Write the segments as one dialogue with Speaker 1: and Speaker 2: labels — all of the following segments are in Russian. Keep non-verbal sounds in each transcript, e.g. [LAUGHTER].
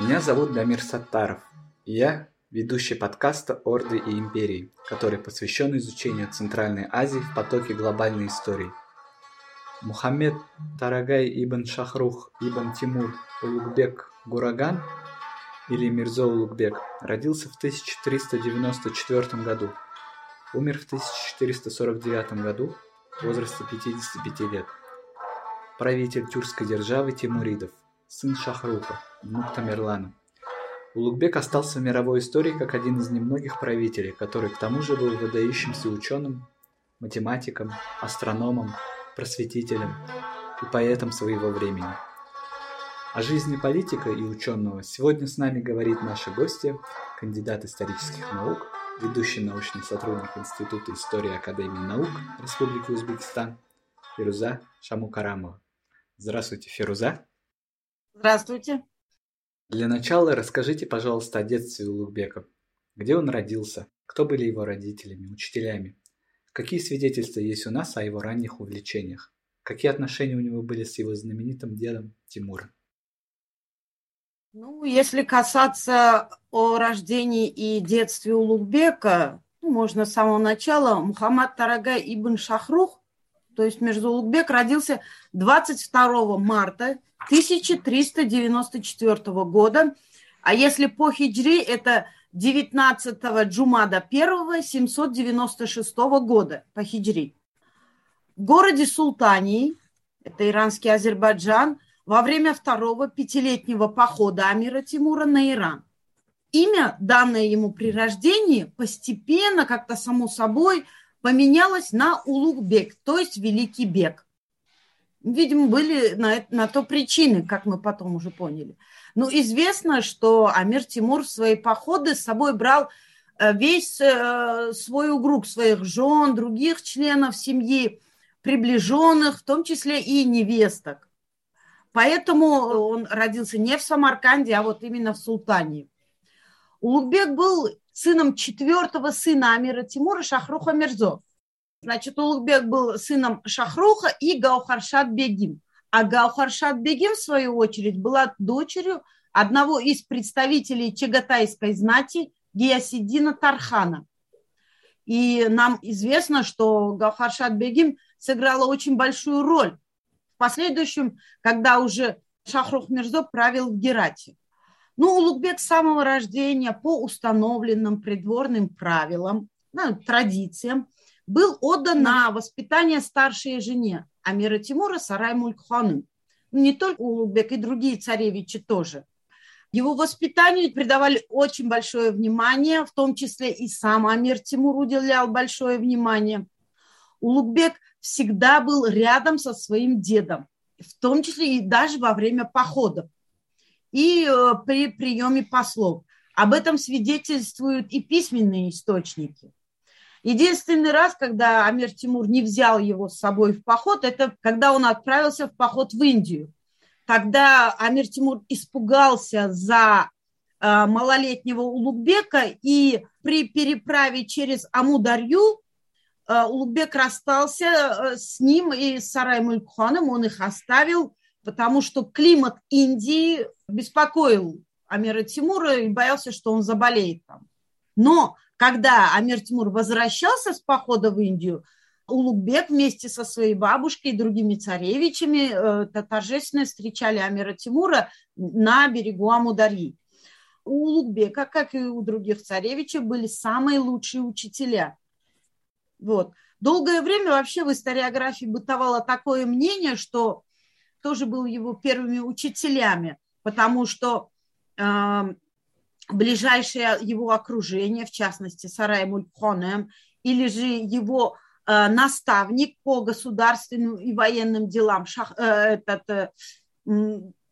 Speaker 1: Меня зовут Дамир Саттаров, и я ведущий подкаста «Орды и империи», который посвящен изучению Центральной Азии в потоке глобальной истории. Мухаммед Тарагай ибн Шахрух ибн Тимур Улугбек Гураган или Мирзо Улугбек родился в 1394 году, умер в 1449 году в возрасте 55 лет. Правитель тюркской державы Тимуридов, сын Шахруха, внук Тамерлана. Улугбек остался в мировой истории как один из немногих правителей, который к тому же был выдающимся ученым, математиком, астрономом, просветителем и поэтом своего времени. О жизни политика и ученого сегодня с нами говорит наша гостья, кандидат исторических наук, ведущий научный сотрудник Института истории Академии наук Республики Узбекистан Фируза Шамукарамова. Здравствуйте, Фируза.
Speaker 2: Здравствуйте.
Speaker 1: Для начала расскажите, пожалуйста, о детстве Улугбека. Где он родился? Кто были его родителями, учителями? Какие свидетельства есть у нас о его ранних увлечениях? Какие отношения у него были с его знаменитым дедом Тимуром?
Speaker 2: Ну, если касаться о рождении и детстве Улугбека, ну, можно с самого начала. Мухаммад Тарагай ибн Шахрух, то есть Мирзулугбек, родился 22 марта 1394 года. А если по хиджри, это 19 Джумада 1 796 года по хиджри. В городе Султании, это иранский Азербайджан, во время второго пятилетнего похода Амира Тимура на Иран. Имя, данное ему при рождении, постепенно, как-то само собой, поменялось на Улугбек, то есть Великий Бег. Видимо, были на, на то причины, как мы потом уже поняли. Ну, известно, что Амир Тимур в свои походы с собой брал э, весь э, свой угрук, своих жен, других членов семьи, приближенных, в том числе и невесток. Поэтому он родился не в Самарканде, а вот именно в Султане. Улугбек был сыном четвертого сына Амира Тимура Шахруха Мирзо. Значит, Улугбек был сыном Шахруха и Гаухаршат Бегим. А Гаухаршат Бегим, в свою очередь, была дочерью одного из представителей Чагатайской знати Гиясидина Тархана. И нам известно, что Гаухаршат Бегим сыграла очень большую роль в последующем, когда уже Шахрух Мирзо правил в Герате. Ну, Улугбек с самого рождения по установленным придворным правилам, ну, традициям – был отдан на воспитание старшей жене Амира Тимура Сарай Мулькханым. Ну, не только Улугбек, и другие царевичи тоже. Его воспитанию придавали очень большое внимание, в том числе и сам Амир Тимур уделял большое внимание. Улугбек всегда был рядом со своим дедом, в том числе и даже во время походов и э, при приеме послов. Об этом свидетельствуют и письменные источники. Единственный раз, когда Амир Тимур не взял его с собой в поход, это когда он отправился в поход в Индию. Когда Амир Тимур испугался за э, малолетнего Улугбека, и при переправе через Амударью э, Улугбек расстался с ним и с Мулькханом, он их оставил, потому что климат Индии беспокоил Амира Тимура и боялся, что он заболеет там. Но когда Амир Тимур возвращался с похода в Индию, Улугбек вместе со своей бабушкой и другими царевичами э, торжественно встречали Амира Тимура на берегу Амударьи. У Улугбека, как и у других царевичей, были самые лучшие учителя. Вот. Долгое время вообще в историографии бытовало такое мнение, что тоже был его первыми учителями, потому что э, ближайшее его окружение, в частности, Сарай Мулькхонем, или же его э, наставник по государственным и военным делам, шах, э, этот, э,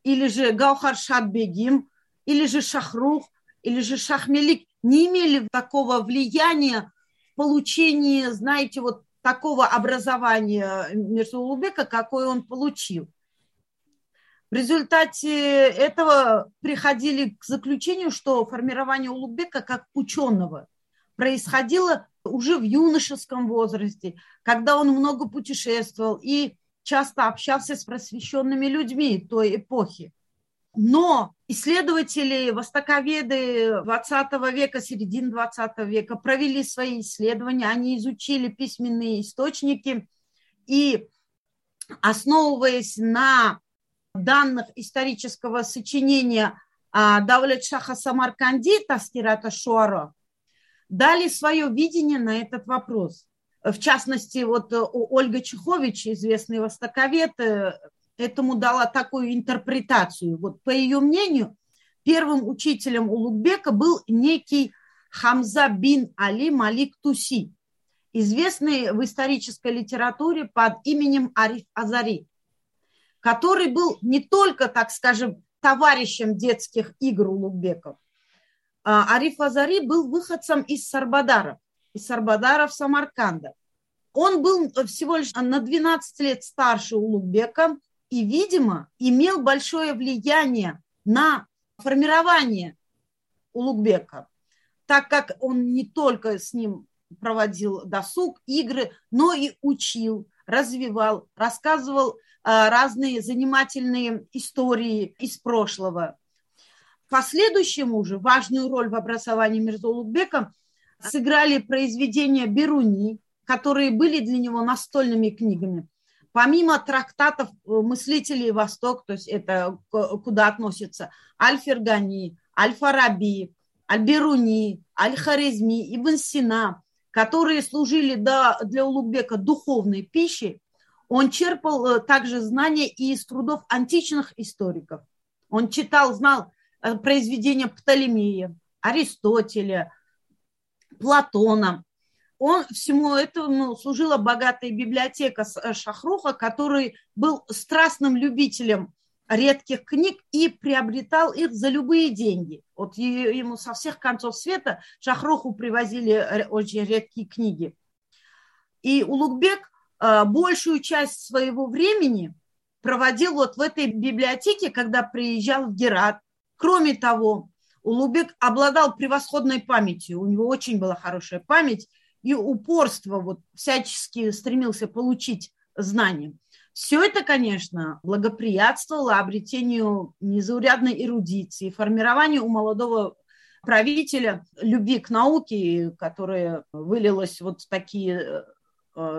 Speaker 2: или же Гаухар Шадбегим, или же Шахрух, или же Шахмелик, не имели такого влияния в получении, знаете, вот такого образования Мирзулубека, какое он получил. В результате этого приходили к заключению, что формирование Улугбека как ученого происходило уже в юношеском возрасте, когда он много путешествовал и часто общался с просвещенными людьми той эпохи. Но исследователи, востоковеды 20 века, середины 20 века провели свои исследования, они изучили письменные источники и, основываясь на данных исторического сочинения а, Давлет Шаха Самарканди Таскирата Шуара, дали свое видение на этот вопрос. В частности, вот Ольга Чехович, известный востоковед, э, этому дала такую интерпретацию. Вот по ее мнению, первым учителем Улугбека был некий Хамза бин Али Малик Туси, известный в исторической литературе под именем Ариф Азари, который был не только, так скажем, товарищем детских игр Улугбеков. А Ариф Азари был выходцем из Сарбадара, из Сарбадара в Самарканда. Он был всего лишь на 12 лет старше Улугбека, и, видимо, имел большое влияние на формирование Улугбека, так как он не только с ним проводил досуг, игры, но и учил, развивал, рассказывал разные занимательные истории из прошлого. Последующему уже важную роль в образовании Мирза Улугбека сыграли произведения Беруни, которые были для него настольными книгами – помимо трактатов э, мыслителей Восток, то есть это куда относятся Аль-Фергани, Аль-Фараби, Аль-Беруни, Аль-Харизми, Ибн Сина, которые служили для Улугбека духовной пищей, он черпал э, также знания и из трудов античных историков. Он читал, знал э, произведения Птолемея, Аристотеля, Платона, он всему этому служила богатая библиотека э, Шахруха, который был страстным любителем редких книг и приобретал их за любые деньги. Вот ему со всех концов света Шахруху привозили очень редкие книги. И Улугбек большую часть своего времени проводил вот в этой библиотеке, когда приезжал в Герат. Кроме того, Улугбек обладал превосходной памятью, у него очень была хорошая память, и упорство вот всячески стремился получить знания. Все это, конечно, благоприятствовало обретению незаурядной эрудиции, формированию у молодого правителя любви к науке, которая вылилась вот в такие э,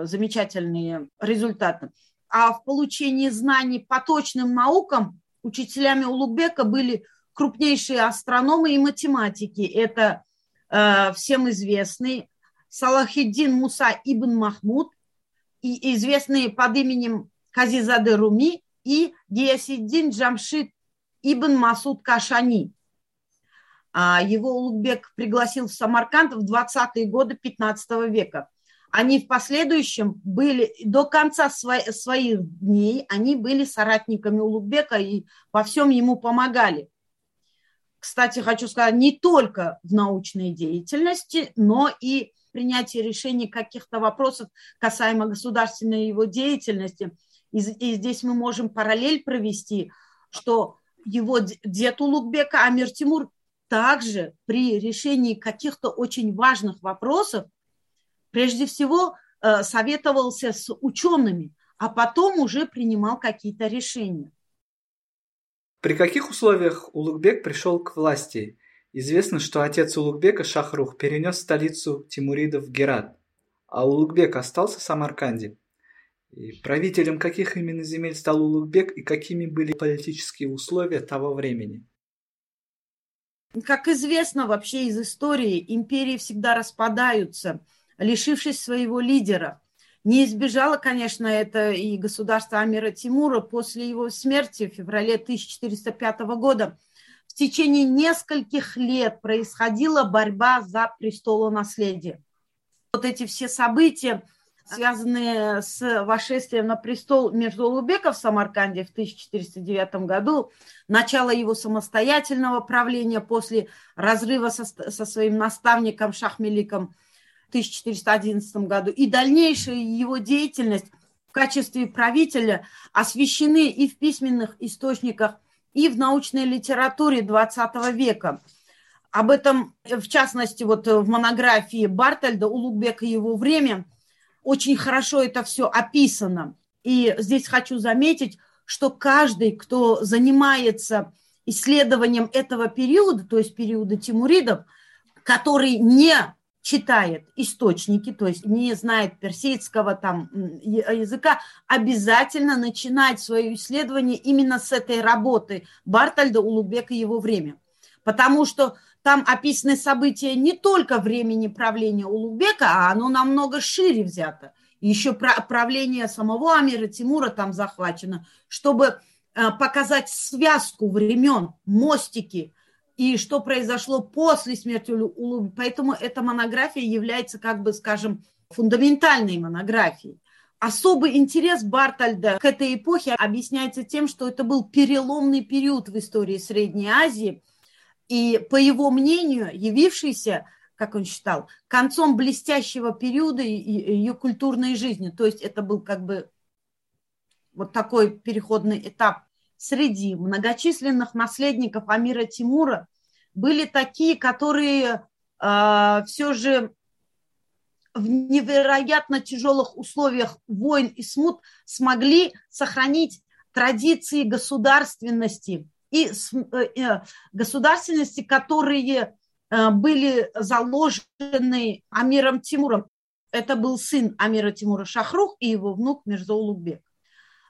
Speaker 2: замечательные результаты. А в получении знаний по точным наукам учителями Улугбека были крупнейшие астрономы и математики. Это э, всем известный Салахиддин Муса ибн Махмуд, и известные под именем Казизады Руми, и Гиясиддин Джамшид ибн Масуд Кашани. А его Улугбек пригласил в Самарканд в 20-е годы 15 века. Они в последующем были, до конца своих дней, они были соратниками Улугбека и во всем ему помогали. Кстати, хочу сказать, не только в научной деятельности, но и принятии решений каких-то вопросов касаемо государственной его деятельности. И, и здесь мы можем параллель провести, что его дед Улугбека Амир Тимур также при решении каких-то очень важных вопросов прежде всего э, советовался с учеными, а потом уже принимал какие-то решения.
Speaker 1: При каких условиях Улугбек пришел к власти Известно, что отец Улугбека Шахрух перенес столицу Тимуридов в Герат, а Улугбек остался в Самарканде. И правителем каких именно земель стал Улугбек и какими были политические условия того времени?
Speaker 2: Как известно вообще из истории, империи всегда распадаются, лишившись своего лидера. Не избежало, конечно, это и государство Амира Тимура после его смерти в феврале 1405 года – в течение нескольких лет происходила борьба за престолонаследие. Вот эти все события, связанные с вошествием на престол между Улубека в Самарканде в 1409 году, начало его самостоятельного правления после разрыва со, со своим наставником Шахмеликом 1411 году и дальнейшая его деятельность в качестве правителя освещены и в письменных источниках – и в научной литературе 20 века. Об этом, в частности, вот в монографии Бартельда «Улугбек и его время» очень хорошо это все описано. И здесь хочу заметить, что каждый, кто занимается исследованием этого периода, то есть периода тимуридов, который не читает источники, то есть не знает персидского там языка, обязательно начинать свое исследование именно с этой работы Бартальда Улугбека и его время. Потому что там описаны события не только времени правления Улугбека, а оно намного шире взято. Еще правление самого Амира Тимура там захвачено, чтобы э, показать связку времен, мостики, и что произошло после смерти Улуби. Поэтому эта монография является, как бы, скажем, фундаментальной монографией. Особый интерес Бартальда к этой эпохе объясняется тем, что это был переломный период в истории Средней Азии, и, по его мнению, явившийся, как он считал, концом блестящего периода ее культурной жизни. То есть это был как бы вот такой переходный этап среди многочисленных наследников Амира Тимура были такие, которые э, а, все же в невероятно тяжелых условиях войн и смут смогли сохранить традиции государственности и э, э, государственности, которые э, были заложены Амиром Тимуром. Это был сын Амира Тимура Шахрух и его внук Мирза Улугбек.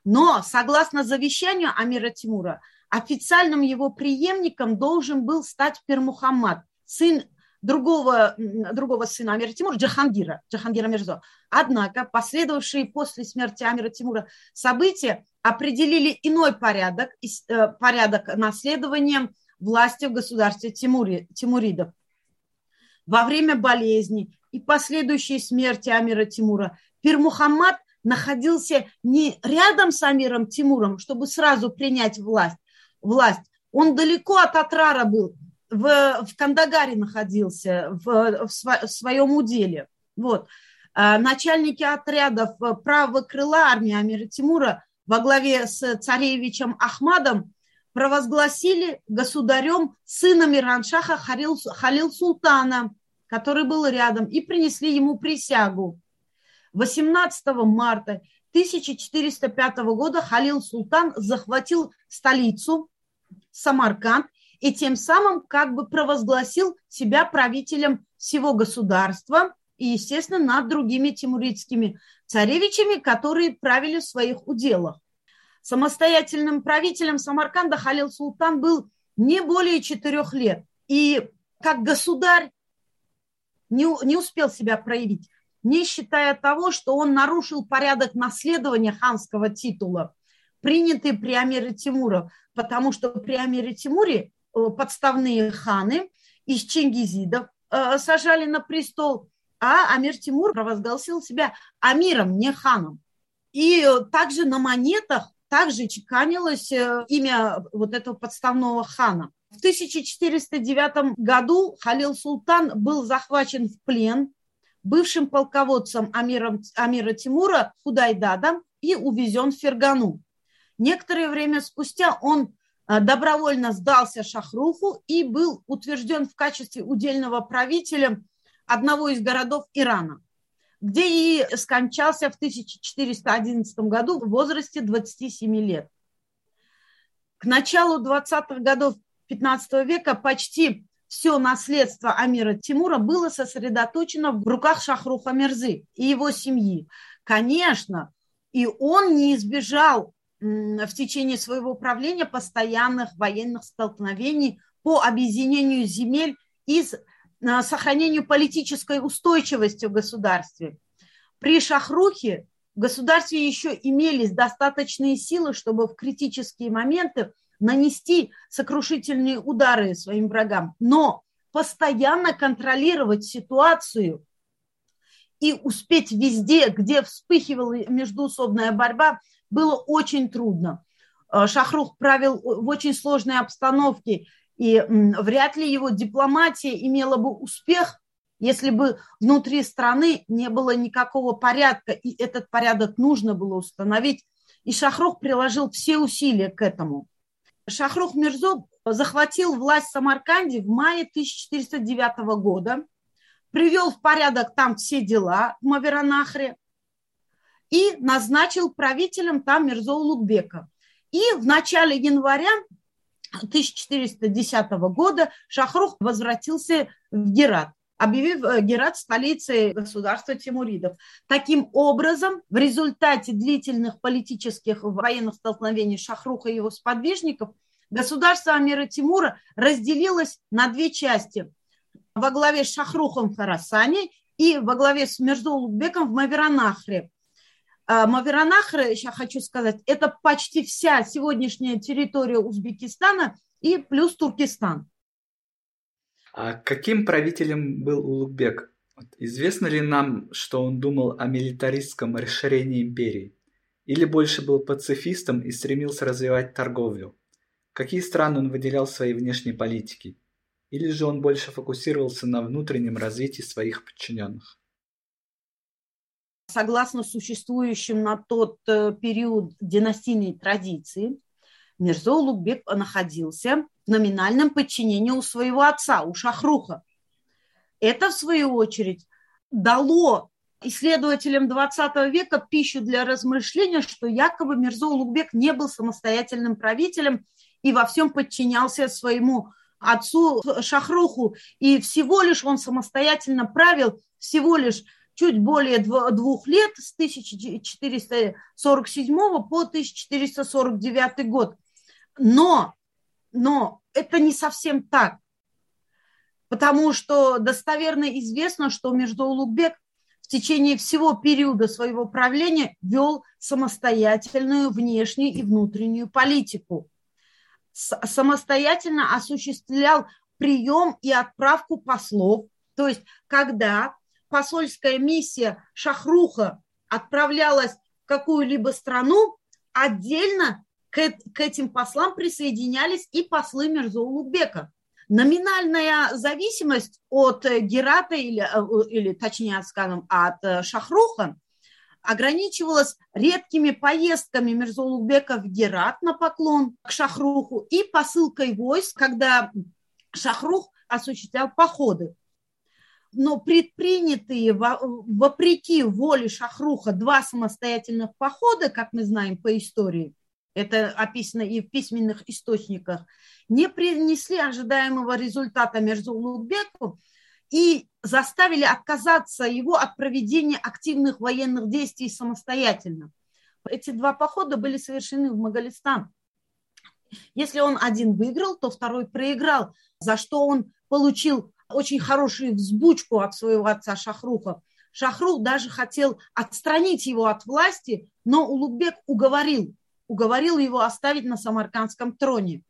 Speaker 2: Но, согласно завещанию Амира Тимура, официальным его преемником должен был стать Пермухаммад, сын другого, другого сына Амира Тимура, Джахангира, Джахангира Мирзо. Однако последовавшие после смерти Амира Тимура события определили иной порядок, э, порядок наследования власти в государстве Тимури, Тимуридов. Во время болезни и последующей смерти Амира Тимура Пир Мухаммад находился не рядом с Амиром Тимуром, чтобы сразу принять власть. власть. Он далеко от Атрара был, в, в Кандагаре находился, в, в, сво, в своем уделе. Вот. А начальники отрядов правого крыла армии Амира Тимура во главе с царевичем Ахмадом провозгласили государем сына Мираншаха Халил, Халил Султана, который был рядом, и принесли ему присягу. 18 марта 1405 года Халил Султан захватил столицу Самарканд и тем самым как бы провозгласил себя правителем всего государства и, естественно, над другими тимуридскими царевичами, которые правили в своих уделах. Самостоятельным правителем Самарканда Халил Султан был не более четырех лет. И как государь не, не успел себя проявить не считая того, что он нарушил порядок наследования ханского титула, принятый при Амире Тимура, потому что при Амире Тимуре э, подставные ханы из чингизидов э, сажали на престол, а Амир Тимур провозгласил себя амиром, не ханом. И также на монетах также чеканилось э, имя вот этого подставного хана. В 1409 году Халил Султан был захвачен в плен бывшим полководцем Амиром, Амира Тимура Худайдадом и увезен в Фергану. Некоторое время спустя он э, добровольно сдался Шахруху и был утвержден в качестве удельного правителя одного из городов Ирана, где и скончался в 1411 году в возрасте 27 лет. К началу 20-х годов 15 века почти все наследство Амира Тимура было сосредоточено в руках Шахруха Мерзы и его семьи. Конечно, и он не избежал в течение своего правления постоянных военных столкновений по объединению земель и а, сохранению политической устойчивости в государстве. При Шахрухе в государстве еще имелись достаточные силы, чтобы в критические моменты нанести сокрушительные удары своим врагам, но постоянно контролировать ситуацию и успеть везде, где вспыхивала междуусобная борьба, было очень трудно. Э, Шахрух правил в очень сложной обстановке, и вряд ли его дипломатия имела бы успех, если бы внутри страны не было никакого порядка, и этот порядок нужно было установить. И Шахрух приложил все усилия к этому. Шахрух Мирзо захватил власть в Самарканде в мае 1409 года, привел в порядок там все дела в Маверанахре и назначил правителем там Мирзо Улугбека. И в начале января 1410 года Шахрух возвратился в Герат объявив э, Герат столицей государства Тимуридов. Таким образом, в результате длительных политических военных столкновений Шахруха и его сподвижников, государство Амира Тимура разделилось на две части. Во главе с Шахрухом в Харасане и во главе с Мирзоулукбеком в Маверанахре. А, Маверанахр, я хочу сказать, это почти вся сегодняшняя территория Узбекистана и плюс Туркестан.
Speaker 1: А каким правителем был Улугбек? Известно ли нам, что он думал о милитаристском расширении империи? Или больше был пацифистом и стремился развивать торговлю? Какие страны он выделял в своей внешней политике? Или же он больше фокусировался на внутреннем развитии своих подчиненных?
Speaker 2: Согласно существующим на тот э, период династийной традиции, Мирзо Улугбек находился в номинальном подчинении у своего отца, у Шахруха. Это, в свою очередь, дало исследователям 20 века пищу для размышления, что якобы Мирзо Улугбек не был самостоятельным правителем и во всем подчинялся своему отцу Шахруху. И всего лишь он самостоятельно правил всего лишь чуть более двух лет, с 1447 по 1449 год. Но, но это не совсем так, потому что достоверно известно, что Междоулугбек в течение всего периода своего правления вел самостоятельную внешнюю и внутреннюю политику. Самостоятельно осуществлял прием и отправку послов. То есть, когда посольская миссия Шахруха отправлялась в какую-либо страну, отдельно к, к этим послам присоединялись и послы Мирзоулугбека. Номинальная зависимость от Герата, или, э, или точнее скажем, от э, Шахруха, ограничивалась редкими поездками Мирзоулугбека в Герат на поклон к Шахруху и посылкой войск, когда Шахрух осуществлял походы. Но предпринятые вопреки воле Шахруха два самостоятельных похода, как мы знаем по истории, это описано и в письменных источниках, не принесли ожидаемого результата между Улугбеку и заставили отказаться его от проведения активных военных действий самостоятельно. Эти два похода были совершены в Магалистан. Если он один выиграл, то второй проиграл, за что он получил очень хорошую взбучку от своего отца Шахруха. Шахрух даже хотел отстранить его от власти, но Улугбек уговорил уговорил его оставить на самаркандском троне.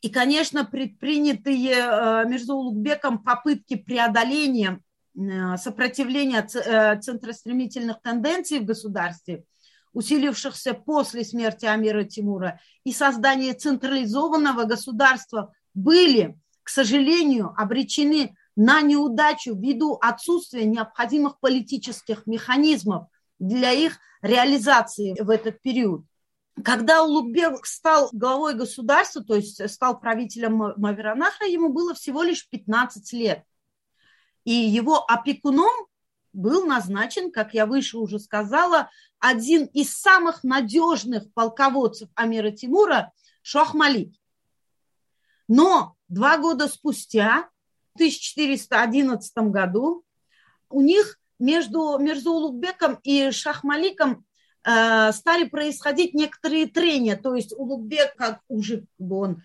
Speaker 2: И, конечно, предпринятые э, между Улугбеком попытки преодоления э, сопротивления э, центростремительных тенденций в государстве, усилившихся после смерти Амира Тимура, и создание централизованного государства были, к сожалению, обречены на неудачу ввиду отсутствия необходимых политических механизмов для их реализации в этот период. Когда Улугбек стал главой государства, то есть стал правителем Маверанахра, ему было всего лишь 15 лет. И его опекуном был назначен, как я выше уже сказала, один из самых надежных полководцев Амира Тимура Шахмалик. Но два года спустя, в 1411 году, у них между Мирзоулугбеком и Шахмаликом стали происходить некоторые трения. То есть Улугбек, как уже он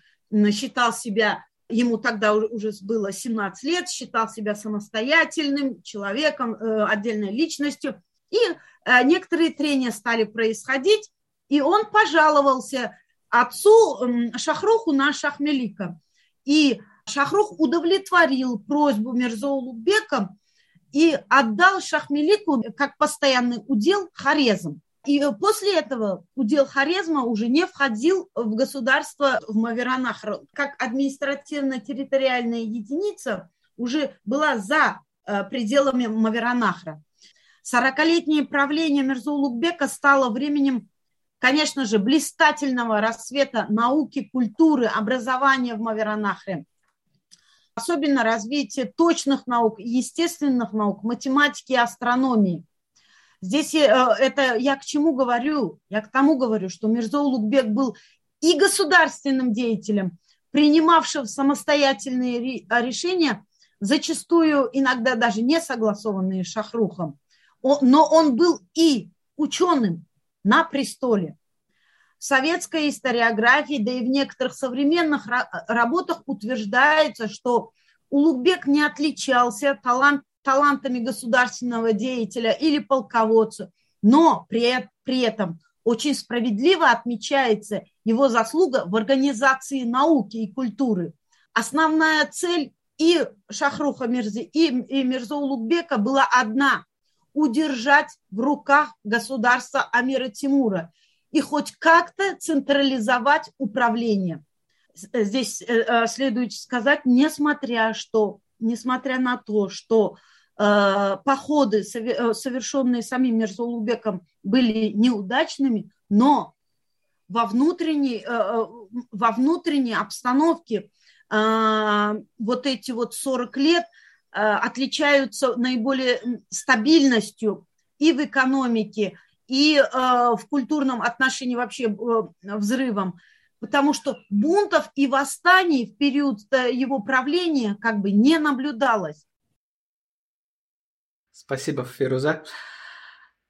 Speaker 2: считал себя, ему тогда уже было 17 лет, считал себя самостоятельным человеком, э, отдельной личностью. И э, некоторые трения стали происходить, и он пожаловался отцу Шахруху на Шахмелика. И Шахрух удовлетворил просьбу Мирзоулубека и отдал Шахмелику как постоянный удел Хорезм. И после этого удел Хорезма уже не входил в государство в Маверанахр. Как административно-территориальная единица уже была за э, пределами Маверанахра. Сорокалетнее правление Мирзоулукбека стало временем, конечно же, блистательного рассвета науки, культуры, образования в Маверанахре. Особенно развитие точных наук, естественных наук, математики и астрономии – Здесь э, это я к чему говорю? Я к тому говорю, что Мирзо Улугбек был и государственным деятелем, принимавшего самостоятельные решения, зачастую иногда даже не согласованные Шахрухом, но он был и ученым на престоле. В советской историографии, да и в некоторых современных работах утверждается, что Улугбек не отличался талант, талантами государственного деятеля или полководца, но при, при этом очень справедливо отмечается его заслуга в организации науки и культуры. Основная цель и Шахруха Мирзи, и, и Мирза Улугбека была одна – удержать в руках государства Амира Тимура и хоть как-то централизовать управление. Здесь э, э, следует сказать, несмотря, что, несмотря на то, что походы, совершенные самим Мирза Улугбеком, были неудачными, но во внутренней, во внутренней обстановке вот эти вот 40 лет отличаются наиболее стабильностью и в экономике, и в культурном отношении вообще э, взрывом, потому что бунтов и восстаний в период э, его правления как бы не наблюдалось.
Speaker 1: Спасибо, Фируза.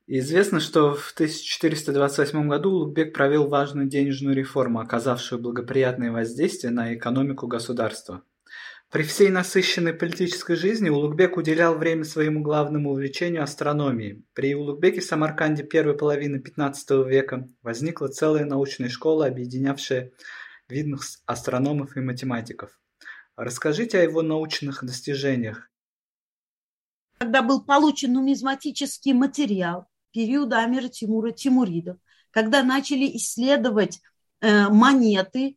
Speaker 1: Известно, что в 1428 году Улугбек провел важную денежную реформу, оказавшую благоприятное воздействие на экономику государства. При всей насыщенной политической жизни Улугбек уделял время своему главному увлечению астрономии. При Улугбеке в Самарканде первой половины XV века возникла целая научная школа, объединявшая видных астрономов и математиков. Расскажите о его научных достижениях.
Speaker 2: Когда был получен нумизматический материал, периода Амира Тимура Тимуридов, когда начали исследовать э, монеты,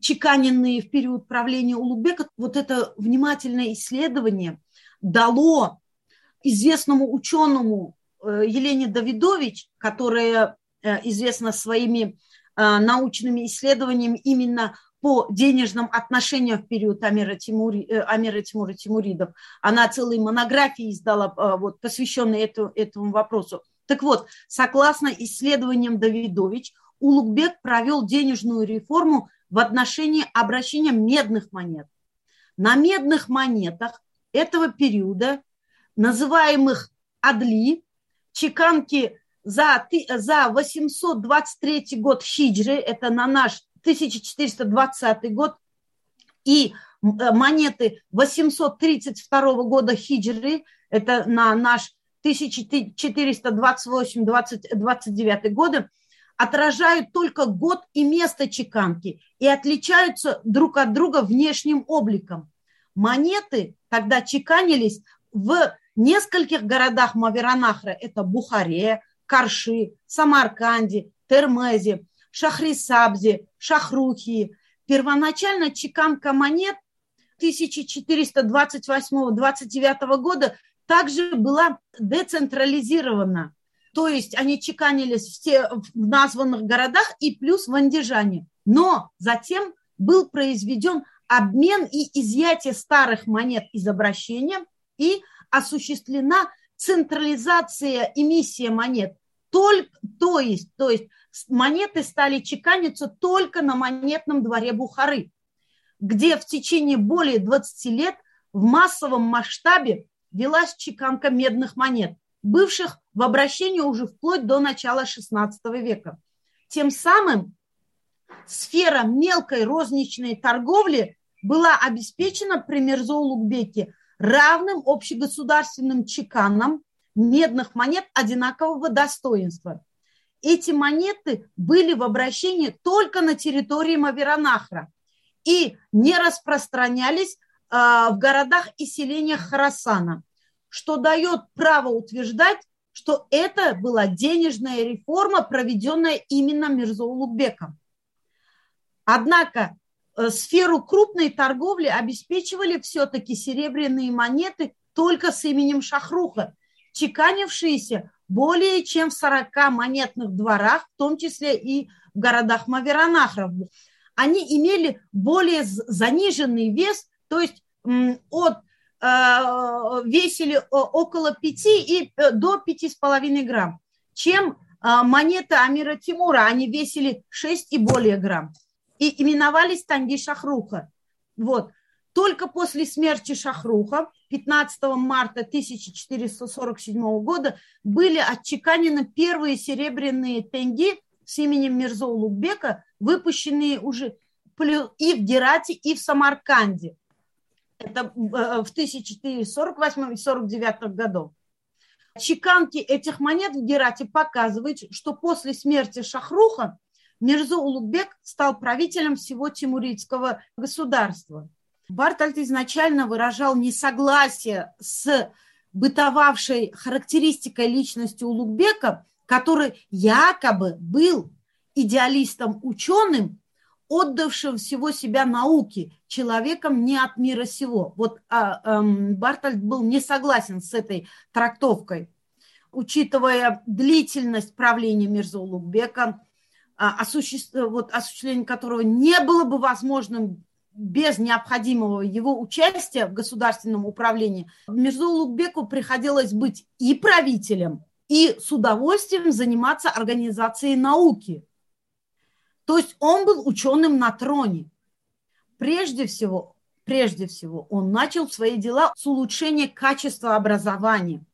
Speaker 2: чеканенные в период правления Улугбека, вот это внимательное исследование дало известному ученому э, Елене Давидович, которая э, известна своими научными исследованиями именно по денежным отношениям в период Амира, Тимури, Амира Тимура Тимуридов. Она целые монографии издала, вот, посвященные этому, этому вопросу. Так вот, согласно исследованиям Давидович, Улугбек провел денежную реформу в отношении обращения медных монет. На медных монетах этого периода, называемых адли, чеканки за, за 823 год хиджры, это на наш 1420 год, и э, монеты 832 года хиджры, это на наш 1428-29 годы отражают только год и место чеканки и отличаются друг от друга внешним обликом. Монеты тогда чеканились в нескольких городах Маверанахра. Это Бухаре, Карши, Самарканде, Термезе, Шахрисабзе, Шахрухи. Первоначально чеканка монет 1428-29 года также была децентрализирована. То есть они чеканились все в названных городах и плюс в Андижане. Но затем был произведен обмен и изъятие старых монет из обращения и осуществлена централизация эмиссии монет. Только, то, есть, то есть монеты стали чеканиться только на монетном дворе Бухары, где в течение более 20 лет в массовом масштабе велась чеканка медных монет, бывших в обращении уже вплоть до начала XVI века. Тем самым сфера мелкой розничной торговли была обеспечена при Мирзоу-Лукбеке равным общегосударственным чеканам медных монет одинакового достоинства. Эти монеты были в обращении только на территории Маверанахра и не распространялись а, в городах и селениях Харасана, что дает право утверждать, что это была денежная реформа, проведенная именно Мирзоулукбеком. Однако э, сферу крупной торговли обеспечивали все-таки серебряные монеты только с именем Шахруха, чеканившиеся более чем в 40 монетных дворах, в том числе и в городах Маверанахров. Они имели более заниженный вес то есть от э, весили около 5 и э, до 5,5 грамм, чем э, монеты Амира Тимура, они весили 6 и более грамм. и именовались Танги Шахруха. Вот. Только после смерти Шахруха 15 марта 1447 года были отчеканены первые серебряные тенги с именем Мирзо Улугбека, выпущенные уже и в Герате, и в Самарканде. Это э, в 1448 и 49 году. Чеканки этих монет в Герате показывают, что после смерти Шахруха Мирзо Улугбек стал правителем всего тимуридского государства. Бартольд изначально выражал несогласие с бытовавшей характеристикой личности Улугбека, который якобы был идеалистом-ученым, отдавшим всего себя науке, человеком не от мира сего. Вот а, а, Бартольд был не согласен с этой трактовкой. Учитывая длительность правления Мирза Улугбека, а, осуществ... вот, осуществление которого не было бы возможным без необходимого его участия в государственном управлении, Мирзу Лукбеку приходилось быть и правителем, и с удовольствием заниматься организацией науки. То есть он был ученым на троне. Прежде всего, прежде всего, он начал свои дела с улучшения качества образования.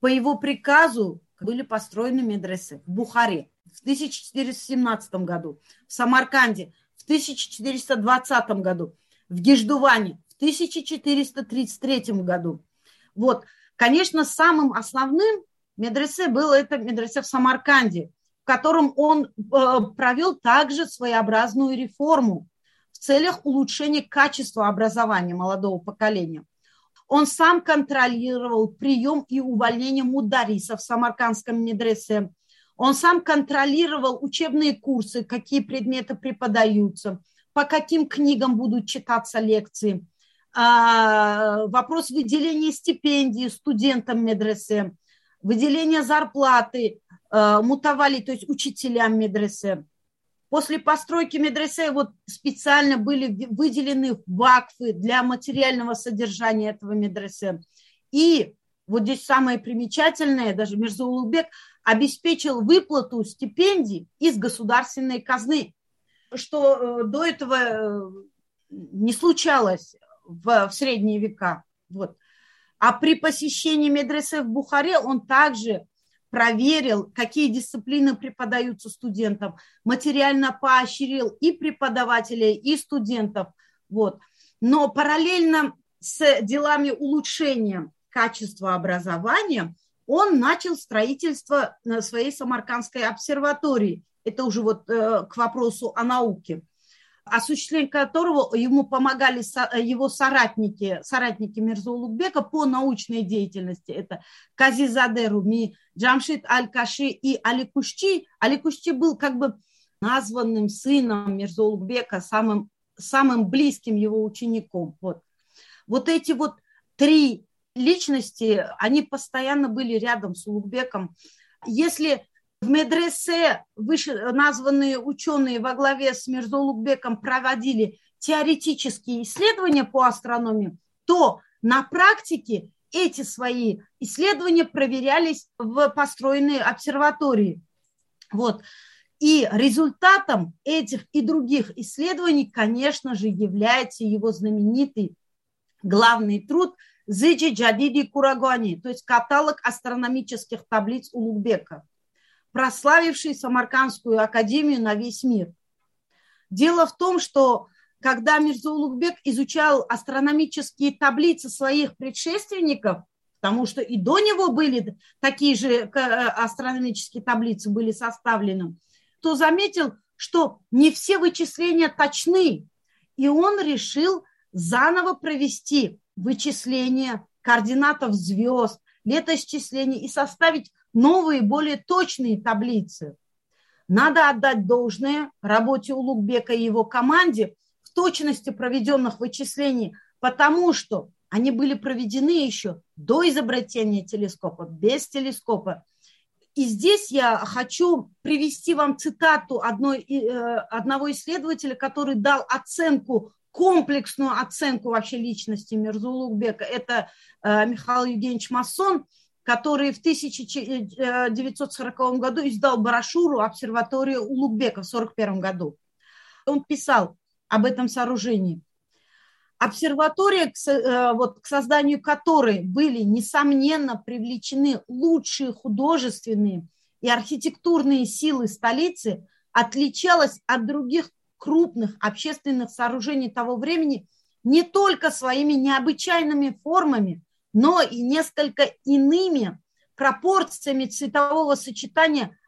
Speaker 2: По его приказу были построены медресе в Бухаре в 1417 году, в Самарканде в 1420 году, в Гиждуване в 1433 году. Вот, конечно, самым основным медресе было это медресе в Самарканде, в котором он э, провел также своеобразную реформу в целях улучшения качества образования молодого поколения. Он сам контролировал прием и увольнение мударисов в самаркандском медресе, он сам контролировал учебные курсы, какие предметы преподаются, по каким книгам будут читаться лекции. А, вопрос выделения стипендий студентам медресе, выделения зарплаты а, мутовали, то есть учителям медресе. После постройки медресе вот специально были выделены вакфы для материального содержания этого медресе. И вот здесь самое примечательное, даже Мирзаулбек обеспечил выплату стипендий из государственной казны, что э, до этого э, не случалось в, в средние века. Вот. А при посещении медресе в Бухаре он также проверил, какие дисциплины преподаются студентам, материально поощрил и преподавателей, и студентов. Вот. Но параллельно с делами улучшения качества образования, он начал строительство своей Самаркандской обсерватории. Это уже вот э, к вопросу о науке осуществление которого ему помогали его соратники, соратники Мирза Улугбека по научной деятельности. Это Казизаде Руми, Джамшит Аль-Каши и Али Кушчи. Али Кушчи был как бы названным сыном Мирза Улугбека, самым, самым близким его учеником. Вот. вот эти вот три личности, они постоянно были рядом с Улугбеком. Если в медресе выше названные ученые во главе с Мирзо Улугбеком проводили теоретические исследования по астрономии, то на практике эти свои исследования проверялись в построенной обсерватории. Вот. И результатом этих и других исследований, конечно же, является его знаменитый главный труд – Зыджи Джадиди Курагуани, то есть каталог астрономических таблиц Улугбека, прославивший Самаркандскую академию на весь мир. Дело в том, что когда Мирза Улугбек изучал астрономические таблицы своих предшественников, потому что и до него были такие же э, астрономические таблицы были составлены, то заметил, что не все вычисления точны, и он решил заново провести вычисления координатов звезд, летоисчислений и составить новые, более точные таблицы. Надо отдать должное работе Улугбека и его команде в точности проведенных вычислений, потому что они были проведены еще до изобретения телескопа, без телескопа. И здесь я хочу привести вам цитату одной, э, одного исследователя, который дал оценку комплексную оценку вообще личности Мирзулукбека. Это э, Михаил Евгеньевич Массон, который в 1940 году издал брошюру «Обсерватория Улугбека» в 1941 году. Он писал об этом сооружении. Обсерватория, э, вот, к созданию которой были, несомненно, привлечены лучшие художественные и архитектурные силы столицы, отличалась от других крупных общественных сооружений того времени не только своими необычайными формами, но и несколько иными пропорциями цветового сочетания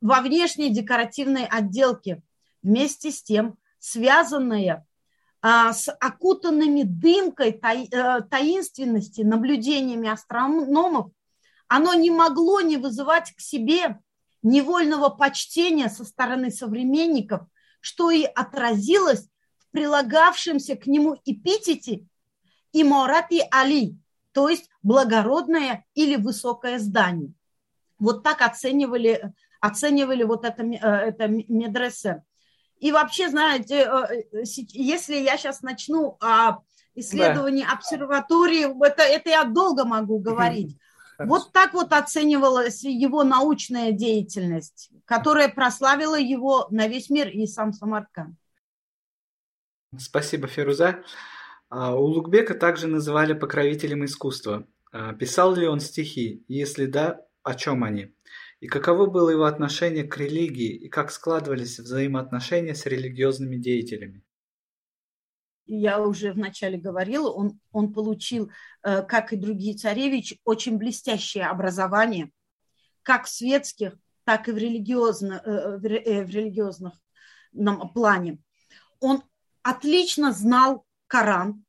Speaker 2: во внешней декоративной отделке. Вместе с тем, связанная а, с окутанными дымкой таи, а, таинственности наблюдениями астрономов, оно не могло не вызывать к себе невольного почтения со стороны современников, что и отразилось в прилагавшемся к нему эпитете «Иморати Али», то есть благородное или высокое здание. Вот так оценивали, оценивали вот это, э, это медресе. И вообще, знаете, э, э, если я сейчас начну о исследовании да. обсерватории, это, это я долго могу [LAUGHS] говорить. Вот так вот оценивалась его научная деятельность, которая прославила его на весь мир и сам Самарканд.
Speaker 1: Спасибо, Феруза. А, Улугбека также называли покровителем искусства. А, писал ли он стихи? Если да, о чем они? И каково было его отношение к религии и как складывались взаимоотношения с религиозными деятелями?
Speaker 2: Я уже вначале говорила, он, он получил, э, как и другие царевич, очень блестящее образование, как в светских, так и в, религиозно, э, в э, религиозном плане. Он отлично знал Коран,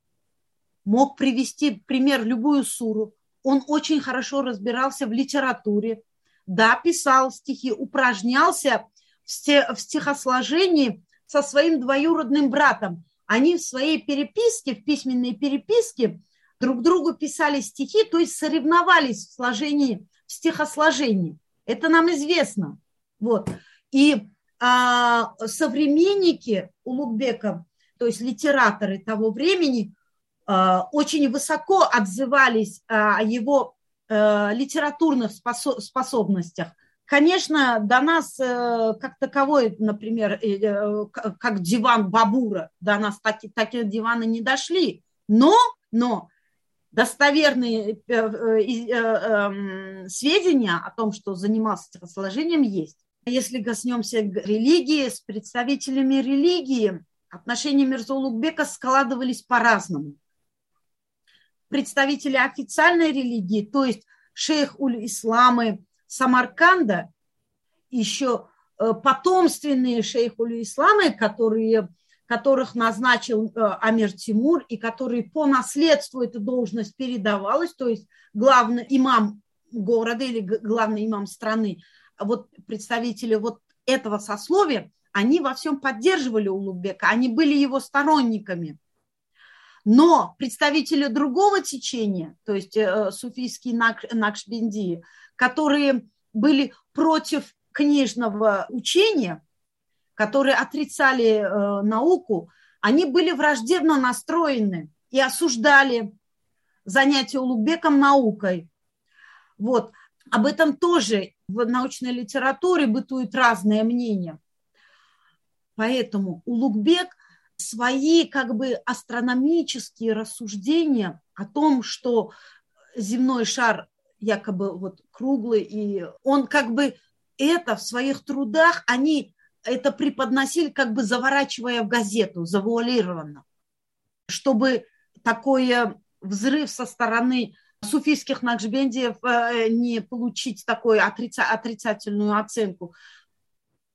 Speaker 2: мог привести пример любую суру. Он очень хорошо разбирался в литературе, да, писал стихи, упражнялся в стихосложении со своим двоюродным братом. Они в своей переписке, в письменной переписке друг другу писали стихи, то есть соревновались в сложении, в стихосложении. Это нам известно. Вот. И а, современники Улугбека, то есть литераторы того времени, а, очень высоко отзывались о его а, литературных способностях. Конечно, до нас э, как таковой, например, э, как диван Бабура, до нас таки, такие диваны не дошли, но, но достоверные э, эм, сведения о том, что занимался стихосложением, есть. Если коснемся религии, с представителями религии отношения Мирза-Улугбека складывались по-разному. Представители официальной религии, то есть шейх Уль-Исламы Самарканда, еще э, потомственные шейх Уль-Исламы, которые, которых назначил э, Амир Тимур и которые по наследству эта должность передавалась, то есть главный имам города или главный имам страны, вот представители вот этого сословия, они во всем поддерживали Улугбека, они были его сторонниками. Но представители другого течения, то есть э, суфийские накшбендии, которые были против книжного учения, которые отрицали э, науку, они были враждебно настроены и осуждали занятия Улугбеком наукой. Вот. Об этом тоже в научной литературе бытуют разные мнения. Поэтому Улугбек свои как бы астрономические рассуждения о том, что земной шар якобы вот круглый, и он как бы это в своих трудах, они это преподносили, как бы заворачивая в газету, завуалированно, чтобы такой взрыв со стороны суфийских накшбендиев э, не получить такую отрица, отрицательную оценку.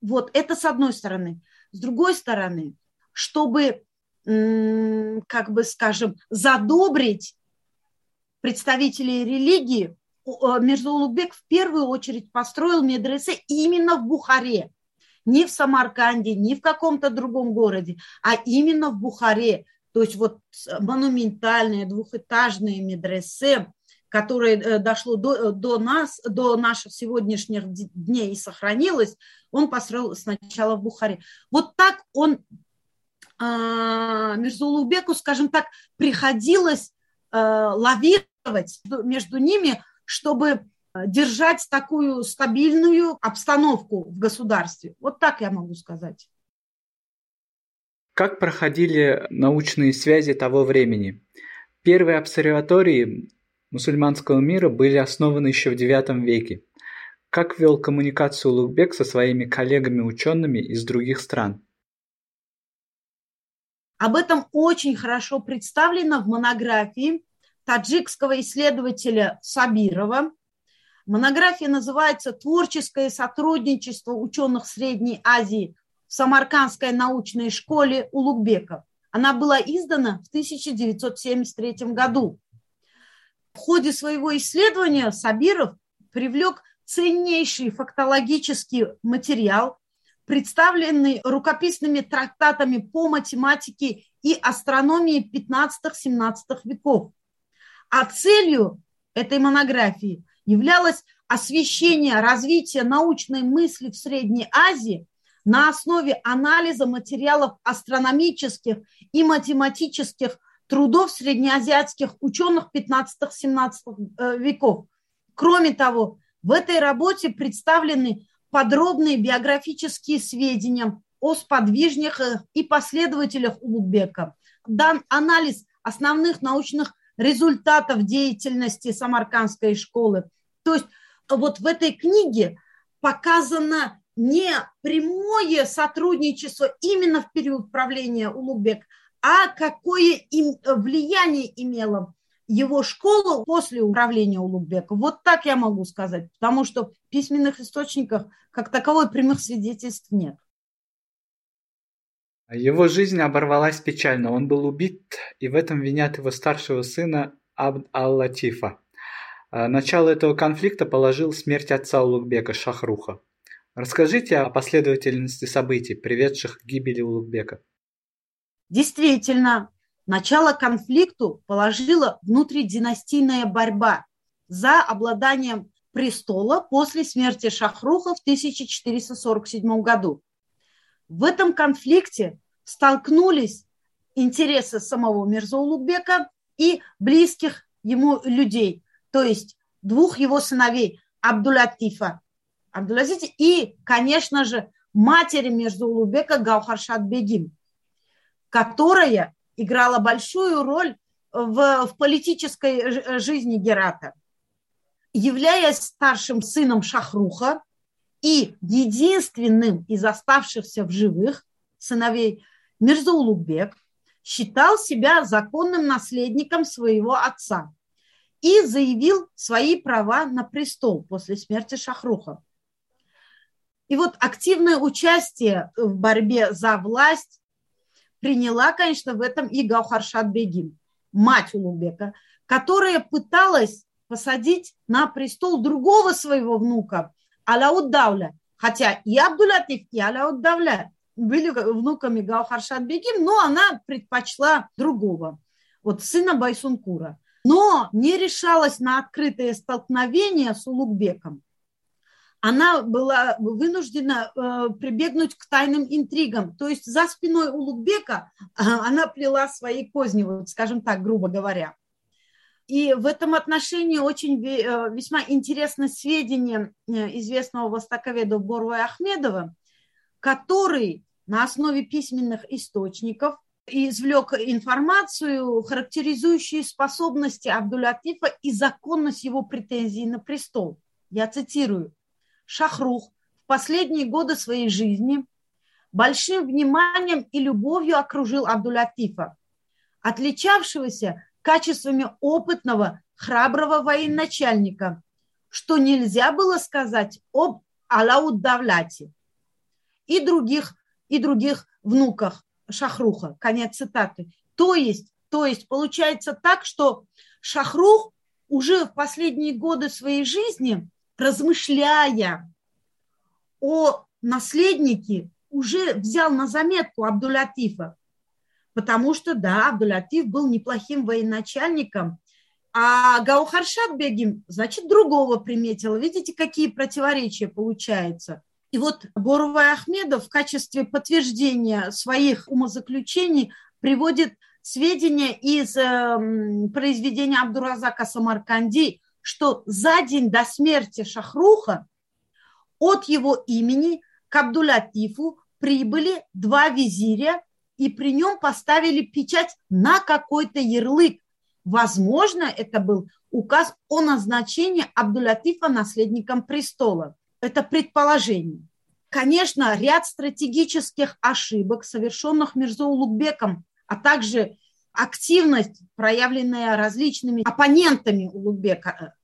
Speaker 2: Вот это с одной стороны. С другой стороны, чтобы, как бы скажем, задобрить представителей религии, Мирза-Улугбек в первую очередь построил медресе именно в Бухаре. Не в Самарканде, не в каком-то другом городе, а именно в Бухаре. То есть вот монументальные двухэтажные медресе, которое э, дошло до, э, до нас, до наших сегодняшних дней и сохранилось, он построил сначала в Бухаре. Вот так он а, Мирзулубеку, скажем так, приходилось э, лавировать между ними, чтобы держать такую стабильную обстановку в государстве. Вот так я могу сказать.
Speaker 1: Как проходили научные связи того времени? Первые обсерватории мусульманского мира были основаны еще в IX веке. Как вел коммуникацию Улугбек со своими коллегами-учеными из других стран?
Speaker 2: Об этом очень хорошо представлено в монографии таджикского исследователя Сабирова. Монография называется «Творческое сотрудничество ученых Средней Азии в Самаркандской научной школе Улугбека». Она была издана в 1973 году. В ходе своего исследования Сабиров привлек ценнейший фактологический материал, представленный рукописными трактатами по математике и астрономии 15-17 веков. А целью этой монографии являлось освещение развития научной мысли в Средней Азии на основе анализа материалов астрономических и математических трудов среднеазиатских ученых 15-17 э, веков. Кроме того, в этой работе представлены подробные биографические сведения о сподвижниках и последователях Улугбека. Дан анализ основных научных результатов деятельности Самаркандской школы. То есть вот в этой книге показано не прямое сотрудничество именно в период правления Улугбек, а какое им влияние имело его школу после управления Улугбека. Вот так я могу сказать, потому что в письменных источниках как таковой прямых свидетельств нет.
Speaker 1: Его жизнь оборвалась печально. Он был убит, и в этом винят его старшего сына Абд ал-Латифа. А, начало этого конфликта положил смерть отца Улугбека, Шахруха. Расскажите о последовательности событий, приведших к гибели Улугбека.
Speaker 2: Действительно, начало конфликту положила внутридинастийная борьба за обладанием престола после смерти Шахруха в 1447 году. В этом конфликте столкнулись интересы самого Мирза-Улугбека и близких ему людей, то есть двух его сыновей Абдулатифа, Абдулазити и, конечно же, матери Мирза-Улугбека Гаухаршат Бегим, которая играла большую роль в, в политической жизни Герата. Являясь старшим сыном Шахруха, и единственным из оставшихся в живых сыновей Мирзаулугбек считал себя законным наследником своего отца и заявил свои права на престол после смерти Шахруха. И вот активное участие в борьбе за власть приняла, конечно, в этом и Гаухаршат Бегим, мать Улугбека, которая пыталась посадить на престол другого своего внука, Алауддавля. Хотя и Абдулатиф, и Алауддавля были внуками Гаухаршат Бегим, но она предпочла другого, вот сына Байсункура. Но не решалась на открытое столкновение с Улугбеком. Она была вынуждена э, прибегнуть к тайным интригам. То есть за спиной Улугбека э, она плела свои козни, вот, скажем так, грубо говоря. И в этом отношении очень э, весьма интересно сведения э, известного востоковеда Боруя Ахмедова, который на основе письменных источников извлек информацию, характеризующую способности Абдулятифа и законность его претензий на престол. Я цитирую. Шахрух в последние годы своей жизни большим вниманием и любовью окружил Абдулятифа, отличавшегося качествами опытного, храброго военачальника, что нельзя было сказать об Алауд-Давляте и других, и других внуках Шахруха. Конец цитаты. То есть, то есть получается так, что Шахрух уже в последние годы своей жизни, размышляя о наследнике, уже взял на заметку Абдулятифа потому что, да, Абдулатив был неплохим военачальником, а Гаухаршат Бегим, значит, другого приметила. Видите, какие противоречия получаются. И вот Борувай Ахмедов в качестве подтверждения своих умозаключений приводит сведения из э, произведения Абдуразака Самарканди, что за день до смерти Шахруха от его имени к Абдулатифу прибыли два визиря и при нем поставили печать на какой-то ярлык. Возможно, это был указ о назначении Абдулятифа наследником престола. Это предположение. Конечно, ряд стратегических ошибок, совершенных Мирзо Улугбеком, а также активность, проявленная различными оппонентами Улугбека,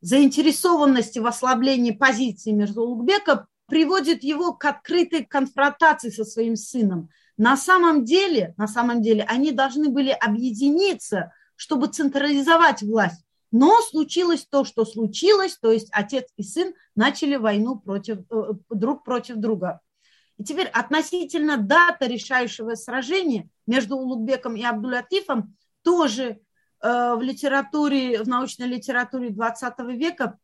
Speaker 2: заинтересованности в ослаблении позиции Мирзо Улугбека приводит его к открытой конфронтации со своим сыном. На самом деле, на самом деле они должны были объединиться, чтобы централизовать власть. Но случилось то, что случилось, то есть отец и сын начали войну против, э, друг против друга. И теперь относительно даты решающего сражения между Улугбеком и Абдулатифом тоже э, в литературе, в научной литературе 20 века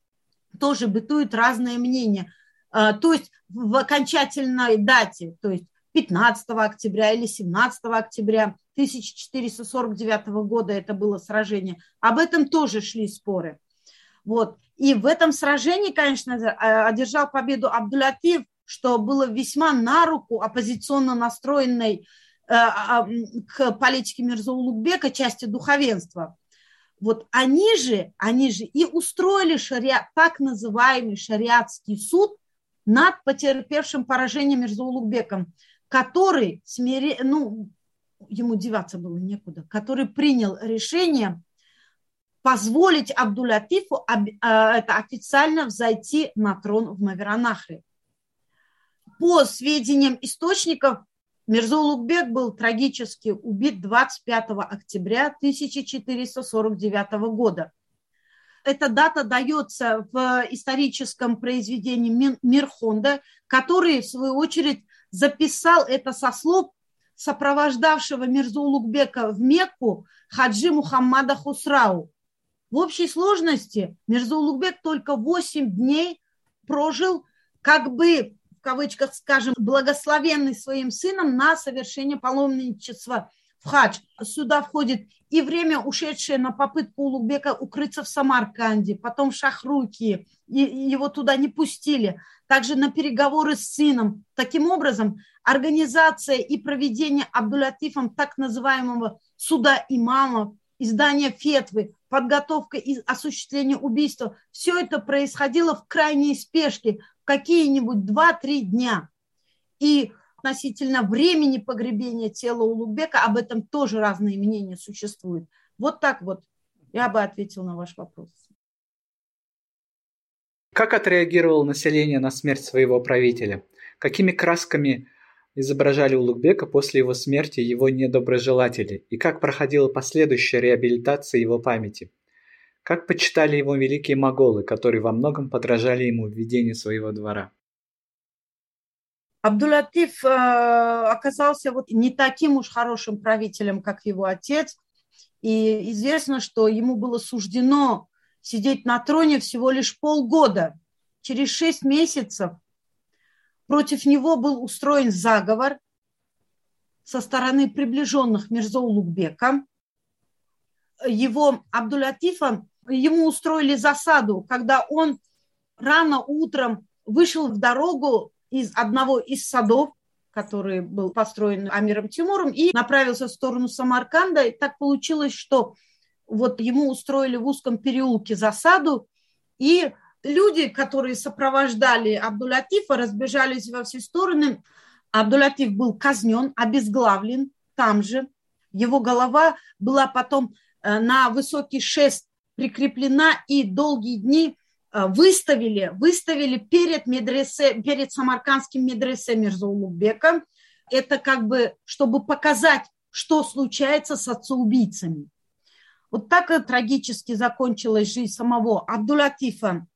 Speaker 2: тоже бытуют разные мнения. Э, то есть в окончательной дате, то есть 15 октября или 17 октября 1449 года это было сражение. Об этом тоже шли споры. Вот. И в этом сражении, конечно, э, одержал победу Абдулатив, что было весьма на руку оппозиционно настроенной э, а, к политике Мирза Улугбека части духовенства. Вот они же, они же и устроили шариат, так называемый шариатский суд над потерпевшим поражение Мирза Улугбеком который, смири... ну, ему деваться было некуда, который принял решение позволить Абдулатифу а, это официально взойти на трон в Маверанахре. По сведениям источников, Мирзо Лукбек был трагически убит 25 октября 1449 года. Эта дата дается в историческом произведении Мирхонда, который, в свою очередь, записал это со слов сопровождавшего Мирзу Лукбека в Мекку Хаджи Мухаммада Хусрау. В общей сложности Мирзу Лукбек только 8 дней прожил, как бы, в кавычках скажем, благословенный своим сыном на совершение паломничества в хадж. Сюда входит и время, ушедшее на попытку Улугбека укрыться в Самарканде, потом в Шахруке, и его туда не пустили также на переговоры с сыном. Таким образом, организация и проведение Абдулатифом так называемого суда имамов, издание фетвы, подготовка и осуществление убийства, все это происходило в крайней спешке, в какие-нибудь 2-3 дня. И относительно времени погребения тела Улугбека, об этом тоже разные мнения существуют. Вот так вот я бы ответил на ваш вопрос.
Speaker 1: Как отреагировало население на смерть своего правителя? Какими красками изображали Улугбека после его смерти его недоброжелатели? И как проходила последующая реабилитация его памяти? Как почитали его великие моголы, которые во многом подражали ему в ведении своего двора?
Speaker 2: Абдулатиф э, оказался вот не таким уж хорошим правителем, как его отец. И известно, что ему было суждено сидеть на троне всего лишь полгода. Через шесть месяцев против него был устроен заговор со стороны приближенных Мирзо Лукбека. Его Абдулятифа, ему устроили засаду, когда он рано утром вышел в дорогу из одного из садов, который был построен Амиром Тимуром, и направился в сторону Самарканда. И так получилось, что вот ему устроили в узком переулке засаду, и люди, которые сопровождали Абдулатифа, разбежались во все стороны. Абдулатиф был казнен, обезглавлен там же. Его голова была потом э, на высокий шест прикреплена, и долгие дни выставили, выставили перед, медресе, перед самаркандским медресе Мирзаулубека. Это как бы, чтобы показать, что случается с отцеубийцами. Вот так и трагически закончилась жизнь самого Абдулатифа.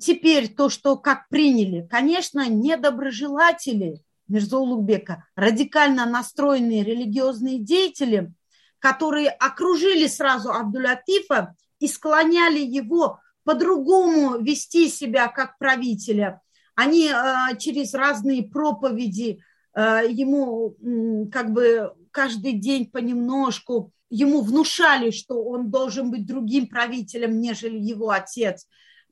Speaker 2: Теперь то, что как приняли, конечно, недоброжелатели Мирзоулугбека, радикально настроенные религиозные деятели, которые окружили сразу Абдулатифа и склоняли его по-другому вести себя как правителя. Они э, через разные проповеди э, ему как бы каждый день понемножку ему внушали, что он должен быть другим правителем, нежели его отец.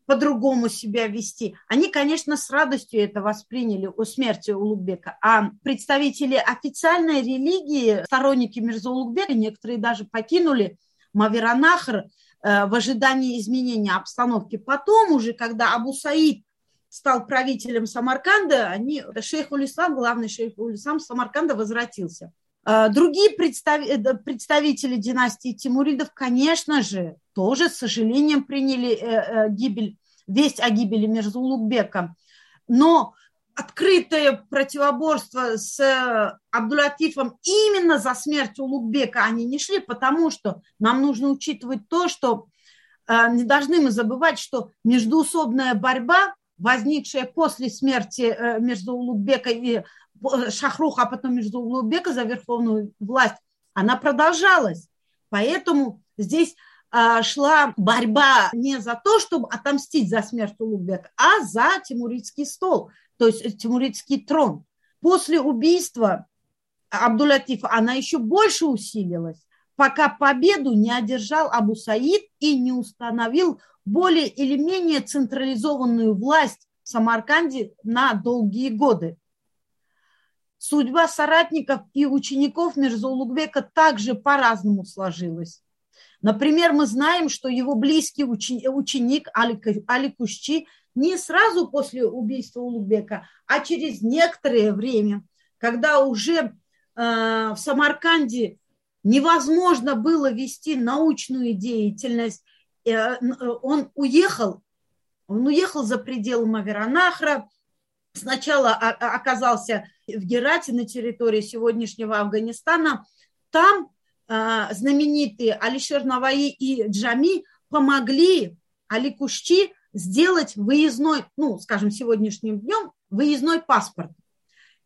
Speaker 2: по-другому себя вести. Они, конечно, с радостью это восприняли о смерти Улугбека. А представители официальной религии, сторонники Мирза Улугбека, некоторые даже покинули Маверанахр в ожидании изменения обстановки. Потом уже, когда Абу Саид стал правителем Самарканда, они, шейх Улислам, главный шейх Улислам Самарканда возвратился. Э, другие э, представители династии Тимуридов, конечно же, тоже с сожалением приняли гибель весть о гибели Мирзулукбека. Но открытое противоборство с Абдулатифом именно за смерть Улугбека они не шли, потому что нам нужно учитывать то, что э, не должны мы забывать, что междуусобная борьба, возникшая после смерти э, между Улугбека и э, Шахруха, а потом между Улугбека за верховную власть, она продолжалась. Поэтому здесь шла борьба не за то, чтобы отомстить за смерть Улугбека, а за Тимуридский стол, то есть Тимуридский трон. После убийства Абдулатифа она еще больше усилилась, пока победу не одержал Абу Саид и не установил более или менее централизованную власть в Самарканде на долгие годы. Судьба соратников и учеников Мирзаулугбека также по-разному сложилась. Например, мы знаем, что его близкий ученик Али Кущи не сразу после убийства Улугбека, а через некоторое время, когда уже э, в Самарканде невозможно было вести научную деятельность, э, он уехал, он уехал за пределы Маверанахра, сначала оказался в Герате на территории сегодняшнего Афганистана, там знаменитые Алишер Наваи и Джами помогли Али Кушчи сделать выездной, ну, скажем, сегодняшним днем, выездной паспорт.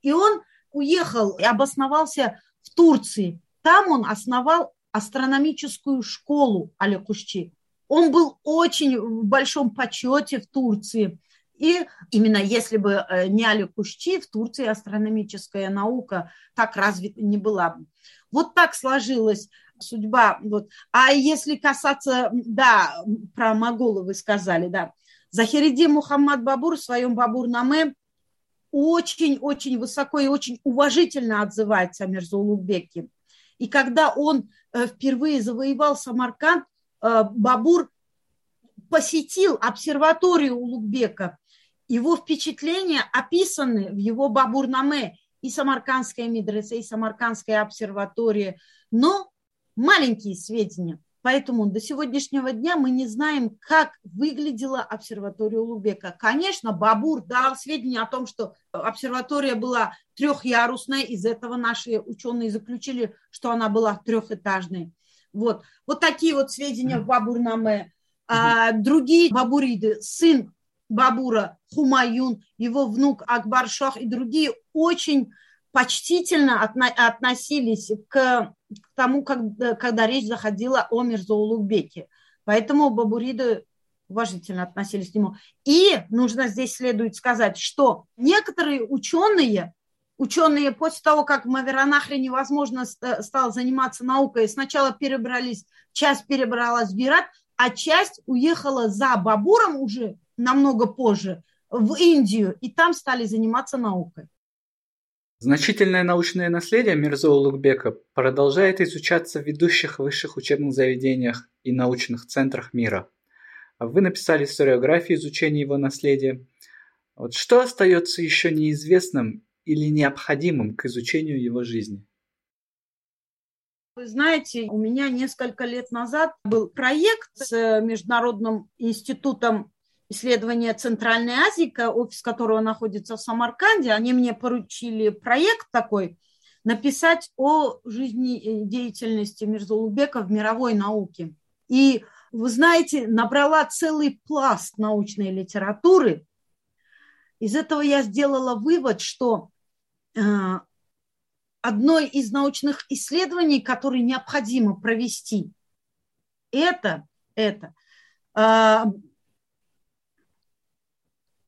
Speaker 2: И он уехал и обосновался в Турции. Там он основал астрономическую школу Али Кушчи. Он был очень в большом почете в Турции. И именно если бы э, не Али Кушчи, в Турции астрономическая наука так развита не была бы. Вот так сложилась судьба. Вот. А если касаться, да, про Могола вы сказали, да. Захириди Мухаммад Бабур в своем Бабур-Наме очень-очень высоко и очень уважительно отзывается о Мирзаулугбеке. И когда он э, впервые завоевал Самарканд, э, Бабур посетил обсерваторию Улугбека. Его впечатления описаны в его Бабур-Наме и Самаркандская медресе, и Самаркандская обсерватория, но маленькие сведения. Поэтому до сегодняшнего дня мы не знаем, как выглядела обсерватория Улубека. Конечно, Бабур дал сведения о том, что обсерватория была трехярусная, из этого наши ученые заключили, что она была трехэтажной. Вот, вот такие вот сведения в Бабурнаме. А другие бабуриды, сын Бабура Хумаюн, его внук Акбар Шах и другие очень почтительно относились к тому, когда, когда речь заходила о Мирзоулугбеке. Поэтому бабуриды уважительно относились к нему. И нужно здесь следует сказать, что некоторые ученые, ученые после того, как в Маверанахре невозможно стало заниматься наукой, сначала перебрались, часть перебралась в Герат, а часть уехала за Бабуром уже намного позже в Индию, и там стали заниматься наукой.
Speaker 1: Значительное научное наследие Мирзо Улугбека продолжает изучаться в ведущих высших учебных заведениях и научных центрах мира. Вы написали историографию изучения его наследия. Вот что остается еще неизвестным или необходимым к изучению его жизни?
Speaker 2: Вы знаете, у меня несколько лет назад был проект с Международным институтом исследования Центральной Азии, офис которого находится в Самарканде, они мне поручили проект такой, написать о жизнедеятельности Мирзулубека в мировой науке. И, вы знаете, набрала целый пласт научной литературы. Из этого я сделала вывод, что э, одно из научных исследований, которые необходимо провести, это, это э,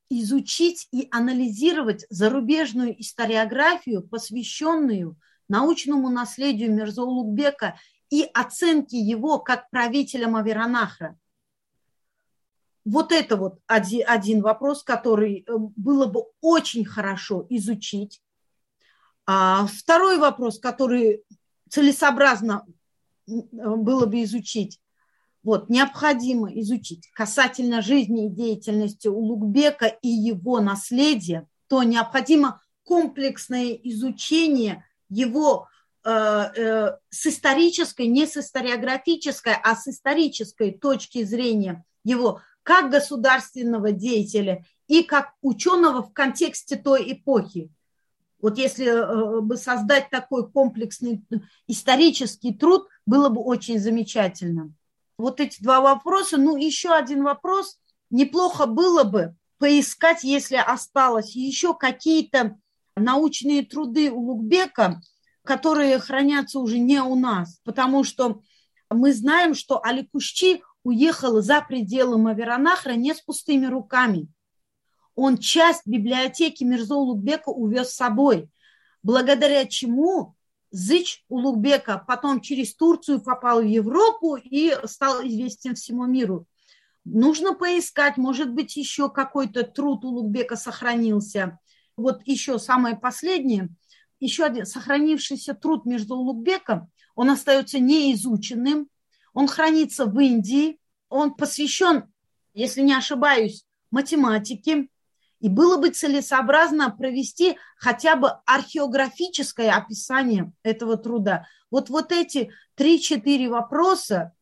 Speaker 2: изучить и анализировать зарубежную историографию, посвященную научному наследию Мирзоулугбека и оценке его как правителя Маверанахра. вот это вот один, один вопрос, который э, было бы очень хорошо изучить. А второй вопрос, который целесообразно было бы изучить, вот, необходимо изучить касательно жизни и деятельности Улугбека и его наследия, то необходимо комплексное изучение его э, э, с исторической, не с историографической, а с исторической точки зрения его как государственного деятеля и как ученого в контексте той эпохи. Вот если э, бы создать такой комплексный исторический труд, было бы очень замечательно. Вот эти два вопроса. Ну, еще один вопрос. Неплохо было бы поискать, если осталось еще какие-то научные труды у Лукбека, которые хранятся уже не у нас, потому что мы знаем, что Аликушчи уехал за пределы Маверанахра не с пустыми руками. Он часть библиотеки Мирзо Улугбека увез с собой, благодаря чему Зыч Улугбека потом через Турцию попал в Европу и стал известен всему миру. Нужно поискать, может быть, еще какой-то труд Улугбека сохранился. Вот еще самое последнее, еще один сохранившийся труд между Улугбеком, он остается неизученным, он хранится в Индии, он посвящен, если не ошибаюсь, математике, и было бы целесообразно провести хотя бы археографическое описание этого труда. Вот, вот эти три-четыре вопроса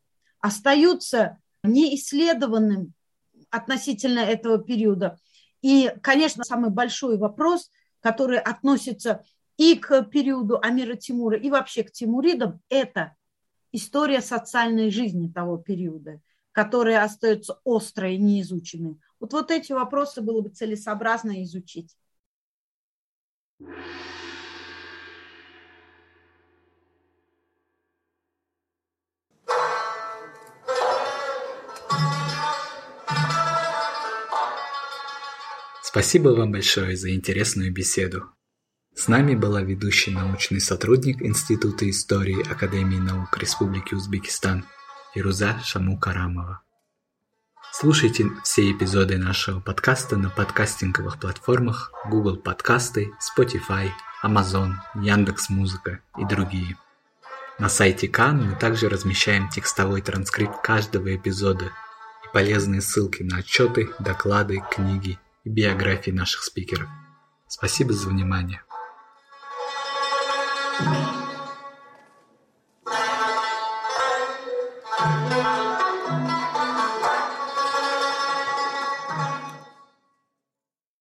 Speaker 2: остаются неисследованным относительно этого периода. И, конечно, самый большой вопрос, который относится и к периоду Амира Тимура, и вообще к Тимуридам, это история социальной жизни того периода, которая остается острой и неизученной. Вот, вот эти вопросы было бы целесообразно изучить.
Speaker 1: Спасибо вам большое за интересную беседу. С нами была ведущий научный сотрудник Института истории Академии наук Республики Узбекистан Ируза Шаму Карамова. Слушайте все эпизоды нашего подкаста на подкастинговых платформах Google Подкасты, Spotify, Amazon, Яндекс Музыка и другие. На сайте Кан мы также размещаем текстовой транскрипт каждого эпизода и полезные ссылки на отчеты, доклады, книги и биографии наших спикеров. Спасибо за внимание.